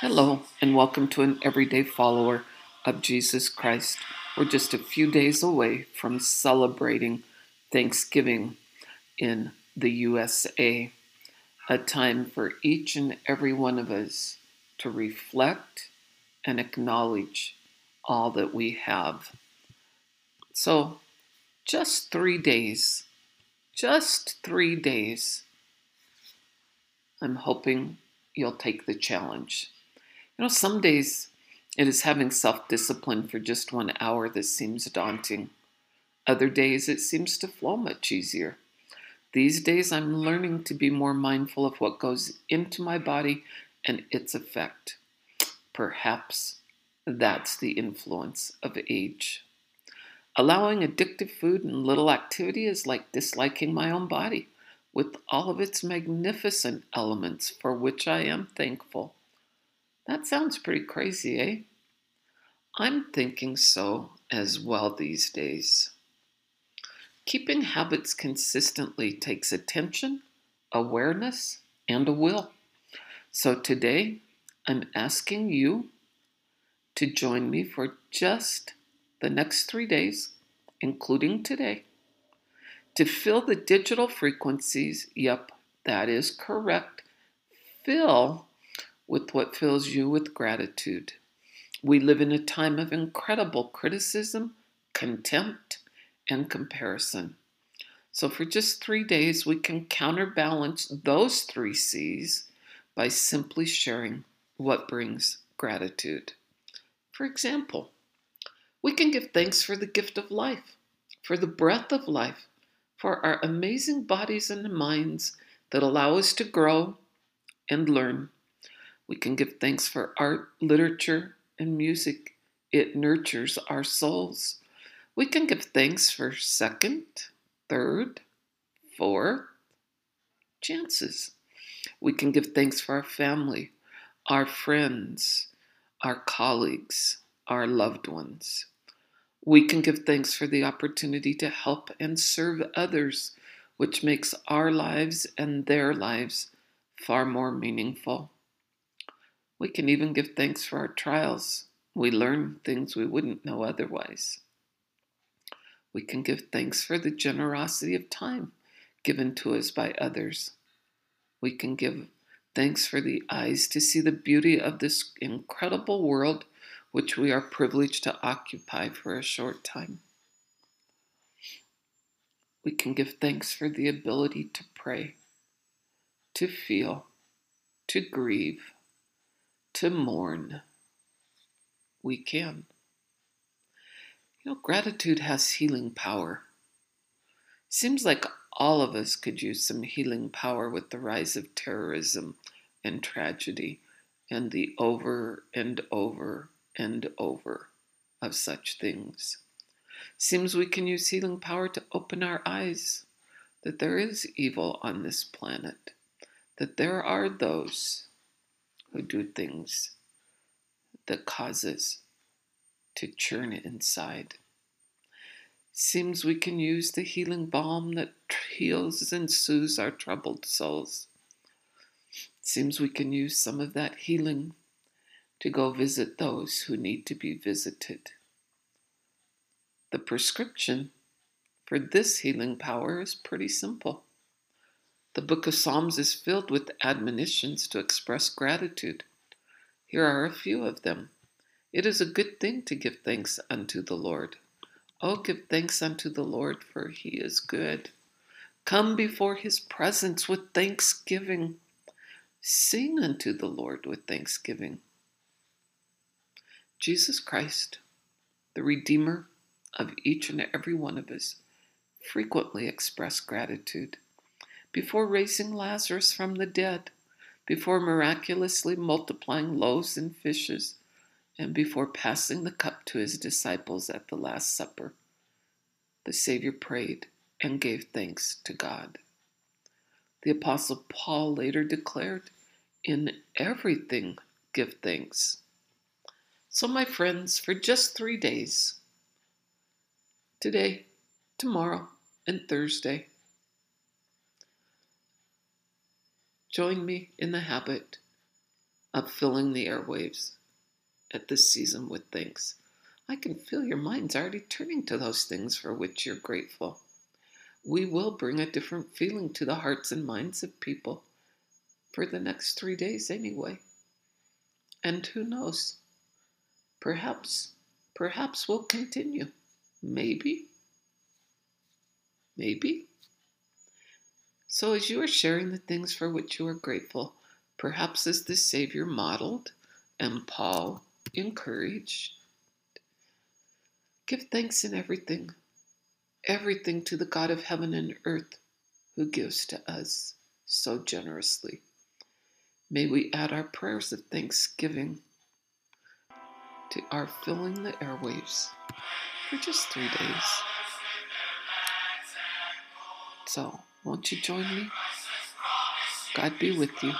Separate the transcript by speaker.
Speaker 1: Hello, and welcome to an everyday follower of Jesus Christ. We're just a few days away from celebrating Thanksgiving in the USA, a time for each and every one of us to reflect and acknowledge all that we have. So, just three days, just three days. I'm hoping you'll take the challenge. You know, some days it is having self discipline for just one hour that seems daunting. Other days it seems to flow much easier. These days I'm learning to be more mindful of what goes into my body and its effect. Perhaps that's the influence of age. Allowing addictive food and little activity is like disliking my own body with all of its magnificent elements for which I am thankful. That sounds pretty crazy, eh? I'm thinking so as well these days. Keeping habits consistently takes attention, awareness, and a will. So today, I'm asking you to join me for just the next three days, including today, to fill the digital frequencies. Yep, that is correct. Fill with what fills you with gratitude. We live in a time of incredible criticism, contempt, and comparison. So, for just three days, we can counterbalance those three C's by simply sharing what brings gratitude. For example, we can give thanks for the gift of life, for the breath of life, for our amazing bodies and minds that allow us to grow and learn we can give thanks for art, literature, and music. It nurtures our souls. We can give thanks for second, third, fourth chances. We can give thanks for our family, our friends, our colleagues, our loved ones. We can give thanks for the opportunity to help and serve others, which makes our lives and their lives far more meaningful. We can even give thanks for our trials. We learn things we wouldn't know otherwise. We can give thanks for the generosity of time given to us by others. We can give thanks for the eyes to see the beauty of this incredible world which we are privileged to occupy for a short time. We can give thanks for the ability to pray, to feel, to grieve, to mourn, we can. You know, gratitude has healing power. Seems like all of us could use some healing power with the rise of terrorism and tragedy and the over and over and over of such things. Seems we can use healing power to open our eyes that there is evil on this planet, that there are those who do things that causes to churn it inside. Seems we can use the healing balm that heals and soothes our troubled souls. Seems we can use some of that healing to go visit those who need to be visited. The prescription for this healing power is pretty simple. The book of Psalms is filled with admonitions to express gratitude. Here are a few of them. It is a good thing to give thanks unto the Lord. Oh, give thanks unto the Lord, for he is good. Come before his presence with thanksgiving. Sing unto the Lord with thanksgiving. Jesus Christ, the Redeemer of each and every one of us, frequently expressed gratitude before raising Lazarus from the dead, before miraculously multiplying loaves and fishes, and before passing the cup to his disciples at the Last Supper. The Savior prayed and gave thanks to God. The Apostle Paul later declared, In everything give thanks. So, my friends, for just three days, today, tomorrow, and Thursday, Join me in the habit of filling the airwaves at this season with thanks. I can feel your minds already turning to those things for which you're grateful. We will bring a different feeling to the hearts and minds of people for the next three days, anyway. And who knows? Perhaps, perhaps we'll continue. Maybe. Maybe. So, as you are sharing the things for which you are grateful, perhaps as the Savior modeled and Paul encouraged, give thanks in everything, everything to the God of heaven and earth who gives to us so generously. May we add our prayers of thanksgiving to our filling the airwaves for just three days. So, won't you join me? God be with you.